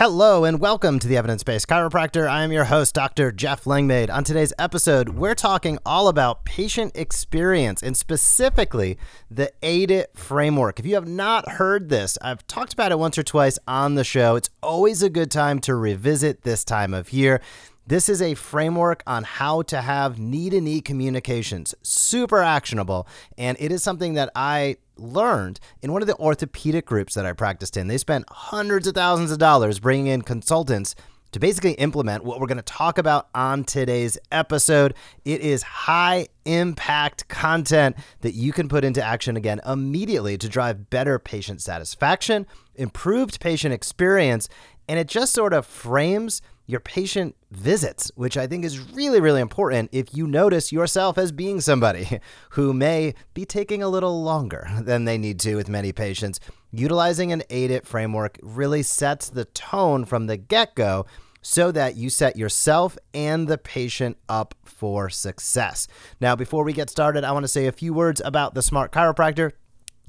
Hello and welcome to the Evidence Based Chiropractor. I am your host, Dr. Jeff Langmaid. On today's episode, we're talking all about patient experience and specifically the AIDET framework. If you have not heard this, I've talked about it once or twice on the show. It's always a good time to revisit this time of year. This is a framework on how to have knee to knee communications, super actionable. And it is something that I learned in one of the orthopedic groups that I practiced in. They spent hundreds of thousands of dollars bringing in consultants to basically implement what we're going to talk about on today's episode. It is high impact content that you can put into action again immediately to drive better patient satisfaction, improved patient experience, and it just sort of frames your patient visits, which I think is really, really important if you notice yourself as being somebody who may be taking a little longer than they need to with many patients. Utilizing an AIDET framework really sets the tone from the get go so that you set yourself and the patient up for success. Now, before we get started, I want to say a few words about the Smart Chiropractor.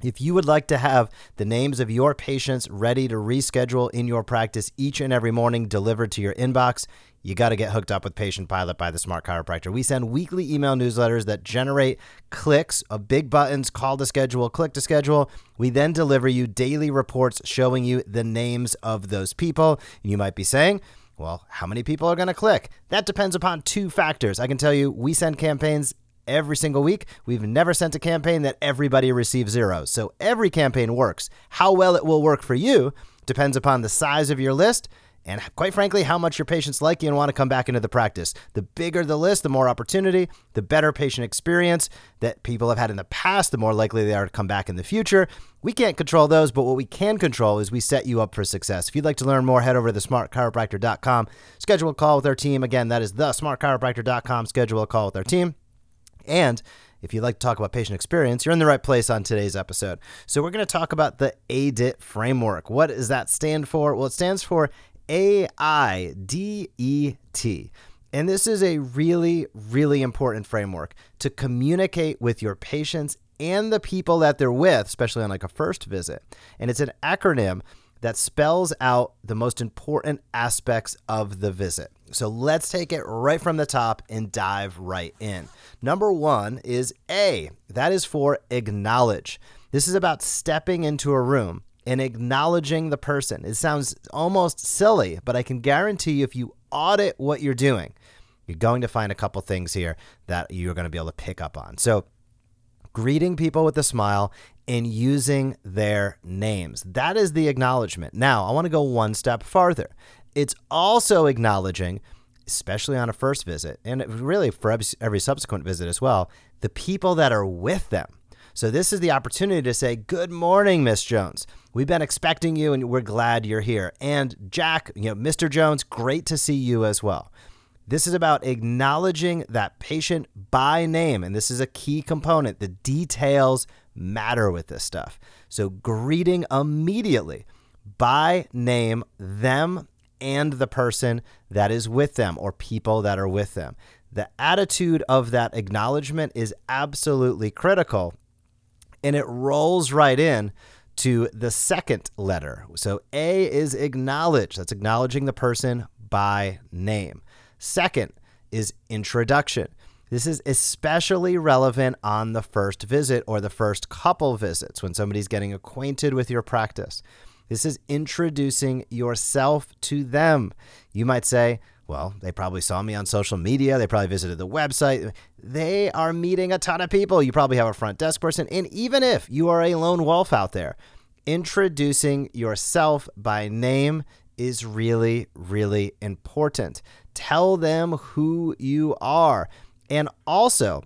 If you would like to have the names of your patients ready to reschedule in your practice each and every morning delivered to your inbox, you got to get hooked up with Patient Pilot by the Smart Chiropractor. We send weekly email newsletters that generate clicks of big buttons, call to schedule, click to schedule. We then deliver you daily reports showing you the names of those people. And you might be saying, well, how many people are going to click? That depends upon two factors. I can tell you, we send campaigns every single week. We've never sent a campaign that everybody receives zeros. So every campaign works. How well it will work for you depends upon the size of your list and quite frankly, how much your patients like you and want to come back into the practice. The bigger the list, the more opportunity, the better patient experience that people have had in the past, the more likely they are to come back in the future. We can't control those, but what we can control is we set you up for success. If you'd like to learn more, head over to smartchiropractor.com, schedule a call with our team. Again, that is the smartchiropractor.com, schedule a call with our team. And if you'd like to talk about patient experience, you're in the right place on today's episode. So, we're going to talk about the AIDET framework. What does that stand for? Well, it stands for A I D E T. And this is a really, really important framework to communicate with your patients and the people that they're with, especially on like a first visit. And it's an acronym that spells out the most important aspects of the visit. So let's take it right from the top and dive right in. Number one is A, that is for acknowledge. This is about stepping into a room and acknowledging the person. It sounds almost silly, but I can guarantee you if you audit what you're doing, you're going to find a couple things here that you're going to be able to pick up on. So, greeting people with a smile and using their names. That is the acknowledgement. Now, I want to go one step farther. It's also acknowledging, especially on a first visit, and really for every subsequent visit as well, the people that are with them. So, this is the opportunity to say, Good morning, Miss Jones. We've been expecting you and we're glad you're here. And Jack, you know, Mr. Jones, great to see you as well. This is about acknowledging that patient by name. And this is a key component. The details matter with this stuff. So, greeting immediately by name them and the person that is with them or people that are with them. The attitude of that acknowledgement is absolutely critical and it rolls right in to the second letter. So A is acknowledge. That's acknowledging the person by name. Second is introduction. This is especially relevant on the first visit or the first couple visits when somebody's getting acquainted with your practice. This is introducing yourself to them. You might say, well, they probably saw me on social media. They probably visited the website. They are meeting a ton of people. You probably have a front desk person. And even if you are a lone wolf out there, introducing yourself by name is really, really important. Tell them who you are and also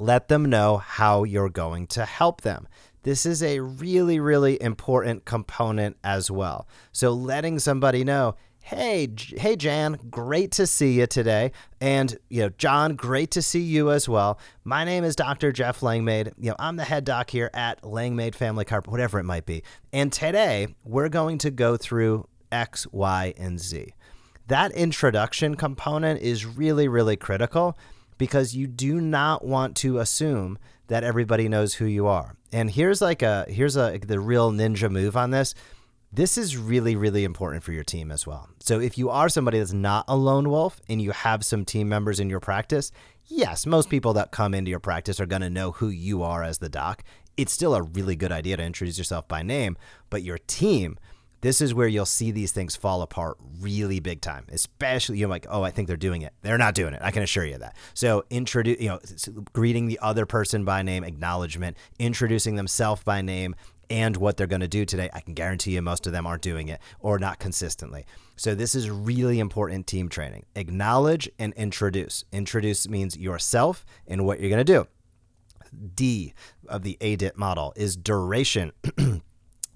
let them know how you're going to help them. This is a really, really important component as well. So, letting somebody know, hey, hey, Jan, great to see you today. And, you know, John, great to see you as well. My name is Dr. Jeff Langmaid. You know, I'm the head doc here at Langmaid Family Carpet, whatever it might be. And today we're going to go through X, Y, and Z. that introduction component is really, really critical because you do not want to assume that everybody knows who you are. And here's like a here's a the real ninja move on this. This is really really important for your team as well. So if you are somebody that's not a lone wolf and you have some team members in your practice, yes, most people that come into your practice are going to know who you are as the doc. It's still a really good idea to introduce yourself by name, but your team this is where you'll see these things fall apart really big time. Especially you're like, oh, I think they're doing it. They're not doing it. I can assure you that. So introduce, you know, greeting the other person by name, acknowledgement, introducing themselves by name, and what they're going to do today. I can guarantee you most of them aren't doing it or not consistently. So this is really important team training. Acknowledge and introduce. Introduce means yourself and what you're going to do. D of the AIDET model is duration.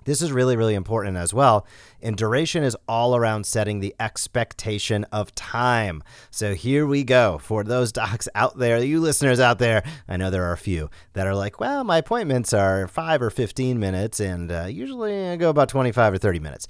This is really, really important as well. And duration is all around setting the expectation of time. So here we go for those docs out there, you listeners out there. I know there are a few that are like, well, my appointments are five or 15 minutes, and uh, usually I go about 25 or 30 minutes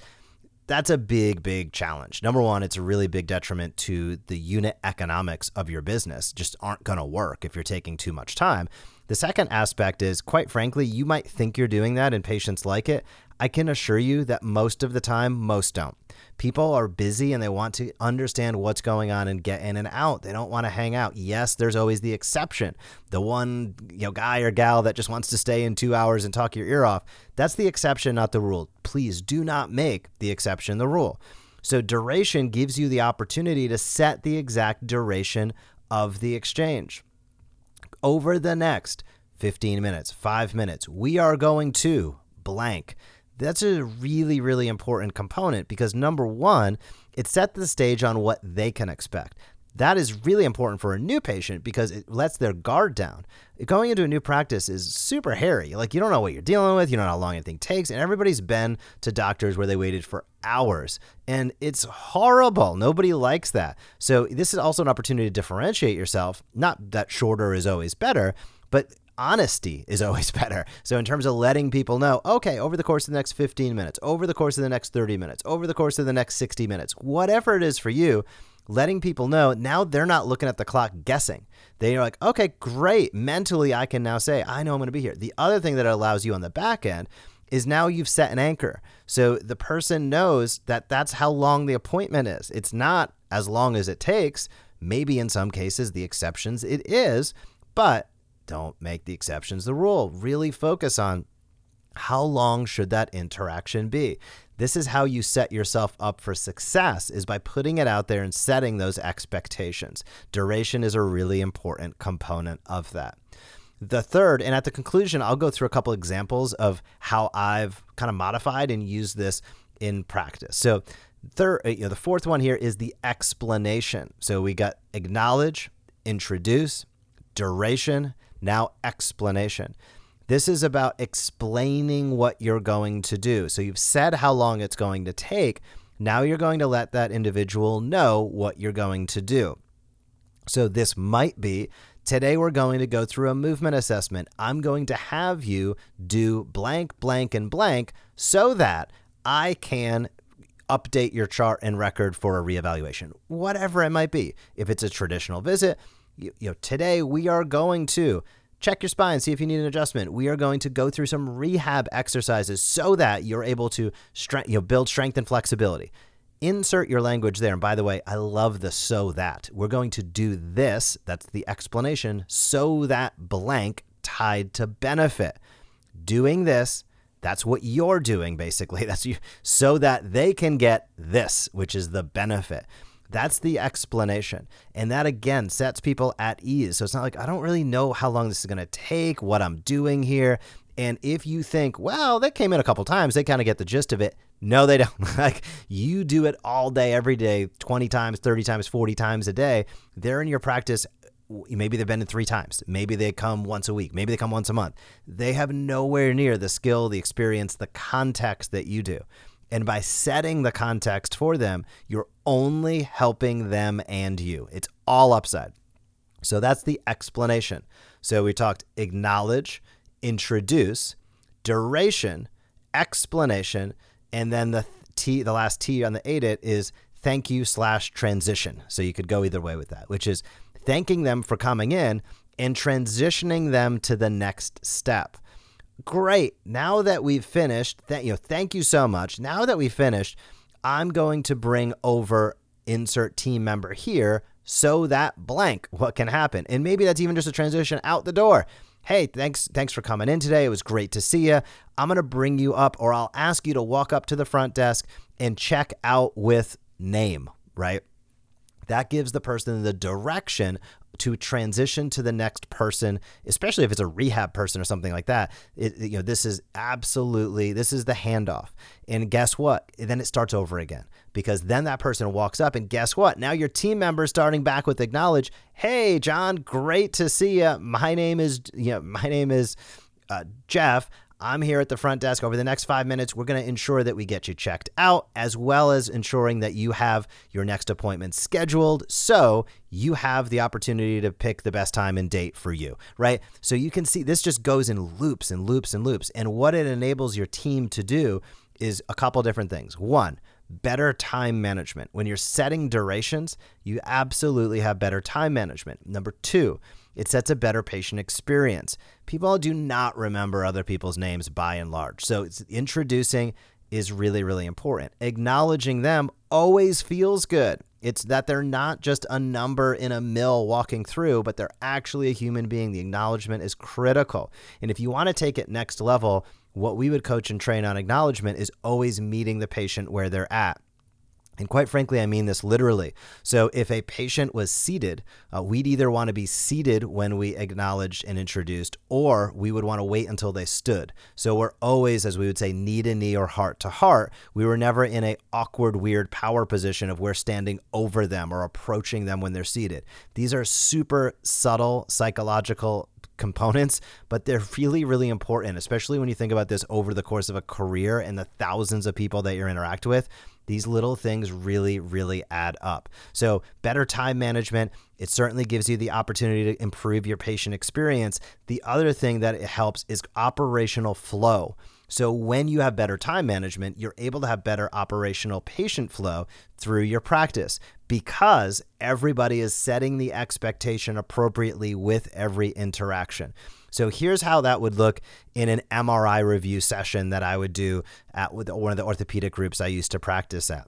that's a big, big challenge. Number one, it's a really big detriment to the unit economics of your business, just aren't going to work if you're taking too much time. The second aspect is, quite frankly, you might think you're doing that and patients like it. I can assure you that most of the time, most don't. People are busy and they want to understand what's going on and get in and out. They don't want to hang out. Yes, there's always the exception. The one, you know, guy or gal that just wants to stay in 2 hours and talk your ear off. That's the exception, not the rule. Please do not make the exception the rule. So duration gives you the opportunity to set the exact duration of the exchange over the next 15 minutes, five minutes, we are going to blank. That's a really, really important component because number one, it sets the stage on what they can expect. That is really important for a new patient because it lets their guard down. Going into a new practice is super hairy. Like, you don't know what you're dealing with, you don't know how long anything takes. And everybody's been to doctors where they waited for hours. And it's horrible. Nobody likes that. So, this is also an opportunity to differentiate yourself. Not that shorter is always better, but honesty is always better. So, in terms of letting people know, okay, over the course of the next 15 minutes, over the course of the next 30 minutes, over the course of the next 60 minutes, whatever it is for you, letting people know now they're not looking at the clock guessing. They're like, okay, great. Mentally, I can now say, I know I'm going to be here. The other thing that it allows you on the back end is now you've set an anchor. So the person knows that that's how long the appointment is. It's not as long as it takes. Maybe in some cases, the exceptions it is, but don't make the exceptions the rule. Really focus on how long should that interaction be? This is how you set yourself up for success is by putting it out there and setting those expectations. Duration is a really important component of that. The third, and at the conclusion, I'll go through a couple examples of how I've kind of modified and used this in practice. So, third, uh, you know, the fourth one here is the explanation. So we got acknowledge, introduce, duration, now explanation. This is about explaining what you're going to do. So you've said how long it's going to take. Now you're going to let that individual know what you're going to do. So this might be today we're going to go through a movement assessment. I'm going to have you do blank, blank, and blank so that I can update your chart and record for a reevaluation, whatever it might be. If it's a traditional visit, you, you know, today we are going to check your spine, see if you need an adjustment. We are going to go through some rehab exercises so that you're able to you know, build strength and flexibility. Insert your language there. And by the way, I love the so that. We're going to do this, that's the explanation, so that blank tied to benefit. Doing this, that's what you're doing basically. That's you so that they can get this, which is the benefit. That's the explanation. And that again sets people at ease. So it's not like, I don't really know how long this is going to take, what I'm doing here. And if you think, well, they came in a couple times, they kind of get the gist of it. No, they don't. like you do it all day, every day, 20 times, 30 times, 40 times a day. They're in your practice. Maybe they've been in three times. Maybe they come once a week. Maybe they come once a month. They have nowhere near the skill, the experience, the context that you do. And by setting the context for them, you're only helping them and you. It's all upside. So that's the explanation. So we talked acknowledge, introduce, duration, explanation, and then the T, the last T on the AIDET is thank you slash transition. So you could go either way with that, which is thanking them for coming in and transitioning them to the next step. Great. Now that we've finished, th- you know, thank you so much. Now that we've finished, I'm going to bring over insert team member here so that blank what can happen. And maybe that's even just a transition out the door. Hey, thanks thanks for coming in today. It was great to see you. I'm going to bring you up or I'll ask you to walk up to the front desk and check out with name, right? That gives the person the direction to transition to the next person, especially if it's a rehab person or something like that. It, you know, this is absolutely this is the handoff. And guess what? Then it starts over again because then that person walks up and guess what? Now your team member starting back with acknowledge, "Hey, John, great to see you. My name is you know, my name is uh, Jeff. I'm here at the front desk. Over the next five minutes, we're going to ensure that we get you checked out, as well as ensuring that you have your next appointment scheduled so you have the opportunity to pick the best time and date for you, right? So you can see this just goes in loops and loops and loops. And what it enables your team to do is a couple different things. One, better time management. When you're setting durations, you absolutely have better time management. Number two, it sets a better patient experience. People do not remember other people's names by and large. So introducing is really, really important. Acknowledging them always feels good. It's that they're not just a number in a mill walking through, but they're actually a human being. The acknowledgement is critical. And if you want to take it next level, what we would coach and train on acknowledgement is always meeting the patient where they're at. And quite frankly, I mean this literally. So, if a patient was seated, uh, we'd either want to be seated when we acknowledged and introduced, or we would want to wait until they stood. So, we're always, as we would say, knee to knee or heart to heart. We were never in a awkward, weird power position of we're standing over them or approaching them when they're seated. These are super subtle psychological components, but they're really, really important, especially when you think about this over the course of a career and the thousands of people that you interact with. These little things really, really add up. So, better time management, it certainly gives you the opportunity to improve your patient experience. The other thing that it helps is operational flow. So, when you have better time management, you're able to have better operational patient flow through your practice because everybody is setting the expectation appropriately with every interaction. So here's how that would look in an MRI review session that I would do at one of the orthopedic groups I used to practice at.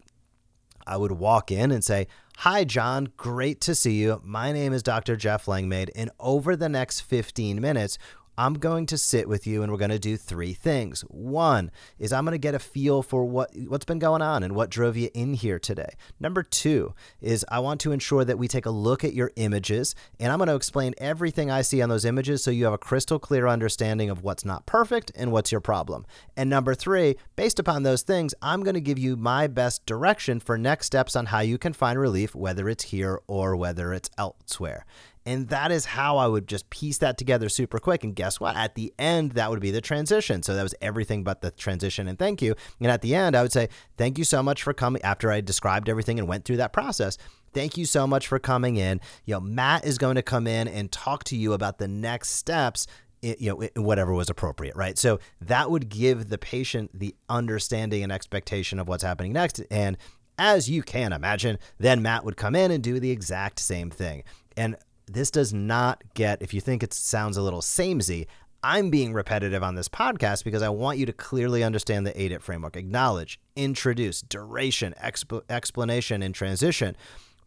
I would walk in and say, Hi, John, great to see you. My name is Dr. Jeff Langmaid, and over the next 15 minutes, I'm going to sit with you and we're going to do three things. One is I'm going to get a feel for what what's been going on and what drove you in here today. Number 2 is I want to ensure that we take a look at your images and I'm going to explain everything I see on those images so you have a crystal clear understanding of what's not perfect and what's your problem. And number 3, based upon those things, I'm going to give you my best direction for next steps on how you can find relief whether it's here or whether it's elsewhere. And that is how I would just piece that together super quick. And guess what? At the end, that would be the transition. So that was everything but the transition and thank you. And at the end, I would say, thank you so much for coming after I described everything and went through that process. Thank you so much for coming in. You know, Matt is going to come in and talk to you about the next steps you know whatever was appropriate right so that would give the patient the understanding and expectation of what's happening next and as you can imagine then matt would come in and do the exact same thing and this does not get, if you think it sounds a little samey, I'm being repetitive on this podcast because I want you to clearly understand the AIDET framework. Acknowledge, introduce, duration, exp- explanation, and transition.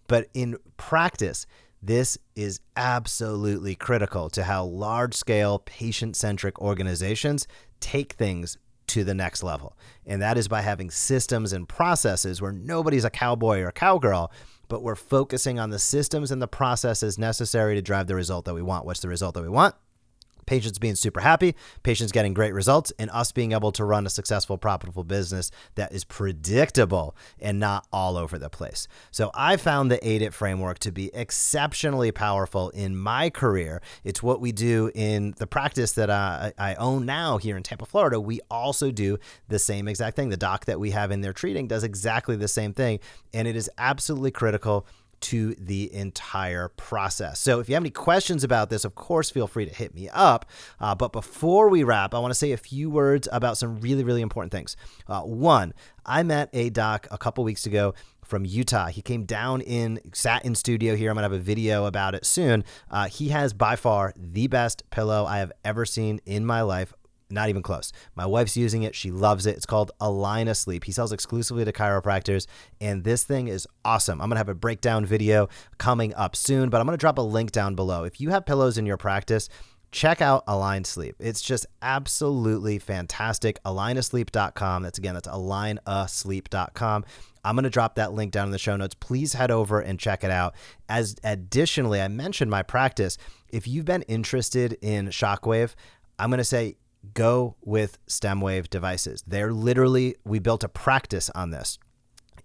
But in practice, this is absolutely critical to how large scale, patient centric organizations take things to the next level. And that is by having systems and processes where nobody's a cowboy or a cowgirl, but we're focusing on the systems and the processes necessary to drive the result that we want. What's the result that we want? Patients being super happy, patients getting great results, and us being able to run a successful, profitable business that is predictable and not all over the place. So I found the AIDET framework to be exceptionally powerful in my career. It's what we do in the practice that I, I own now here in Tampa, Florida. We also do the same exact thing. The doc that we have in there treating does exactly the same thing, and it is absolutely critical to the entire process. So, if you have any questions about this, of course, feel free to hit me up. Uh, but before we wrap, I want to say a few words about some really, really important things. Uh, one, I met a doc a couple weeks ago from Utah. He came down in, sat in studio here. I'm going to have a video about it soon. Uh, he has by far the best pillow I have ever seen in my life. Not even close. My wife's using it. She loves it. It's called Aligna Sleep. He sells exclusively to chiropractors, and this thing is awesome. I'm going to have a breakdown video coming up soon, but I'm going to drop a link down below. If you have pillows in your practice, check out Align Sleep. It's just absolutely fantastic. AlignaSleep.com. That's again, that's AlignaSleep.com. I'm going to drop that link down in the show notes. Please head over and check it out. As additionally, I mentioned my practice. If you've been interested in Shockwave, I'm going to say go with StemWave devices. They're literally, we built a practice on this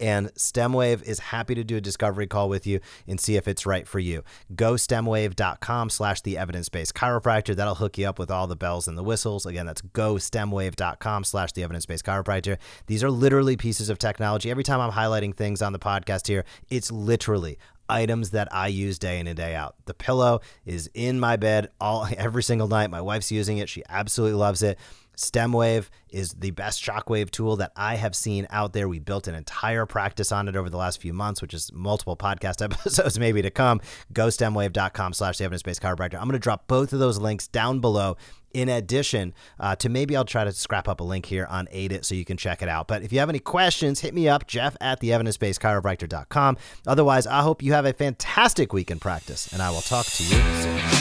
and StemWave is happy to do a discovery call with you and see if it's right for you. Go stemwave.com slash the evidence-based chiropractor. That'll hook you up with all the bells and the whistles. Again, that's go stemwave.com slash the evidence-based chiropractor. These are literally pieces of technology. Every time I'm highlighting things on the podcast here, it's literally items that I use day in and day out. The pillow is in my bed all every single night. My wife's using it. She absolutely loves it. StemWave is the best shockwave tool that I have seen out there. We built an entire practice on it over the last few months, which is multiple podcast episodes maybe to come. Go stemwave.com slash the evidence-based chiropractor. I'm going to drop both of those links down below. In addition uh, to maybe I'll try to scrap up a link here on AIDET so you can check it out. But if you have any questions, hit me up, Jeff at the evidence-based chiropractor.com. Otherwise, I hope you have a fantastic week in practice, and I will talk to you soon.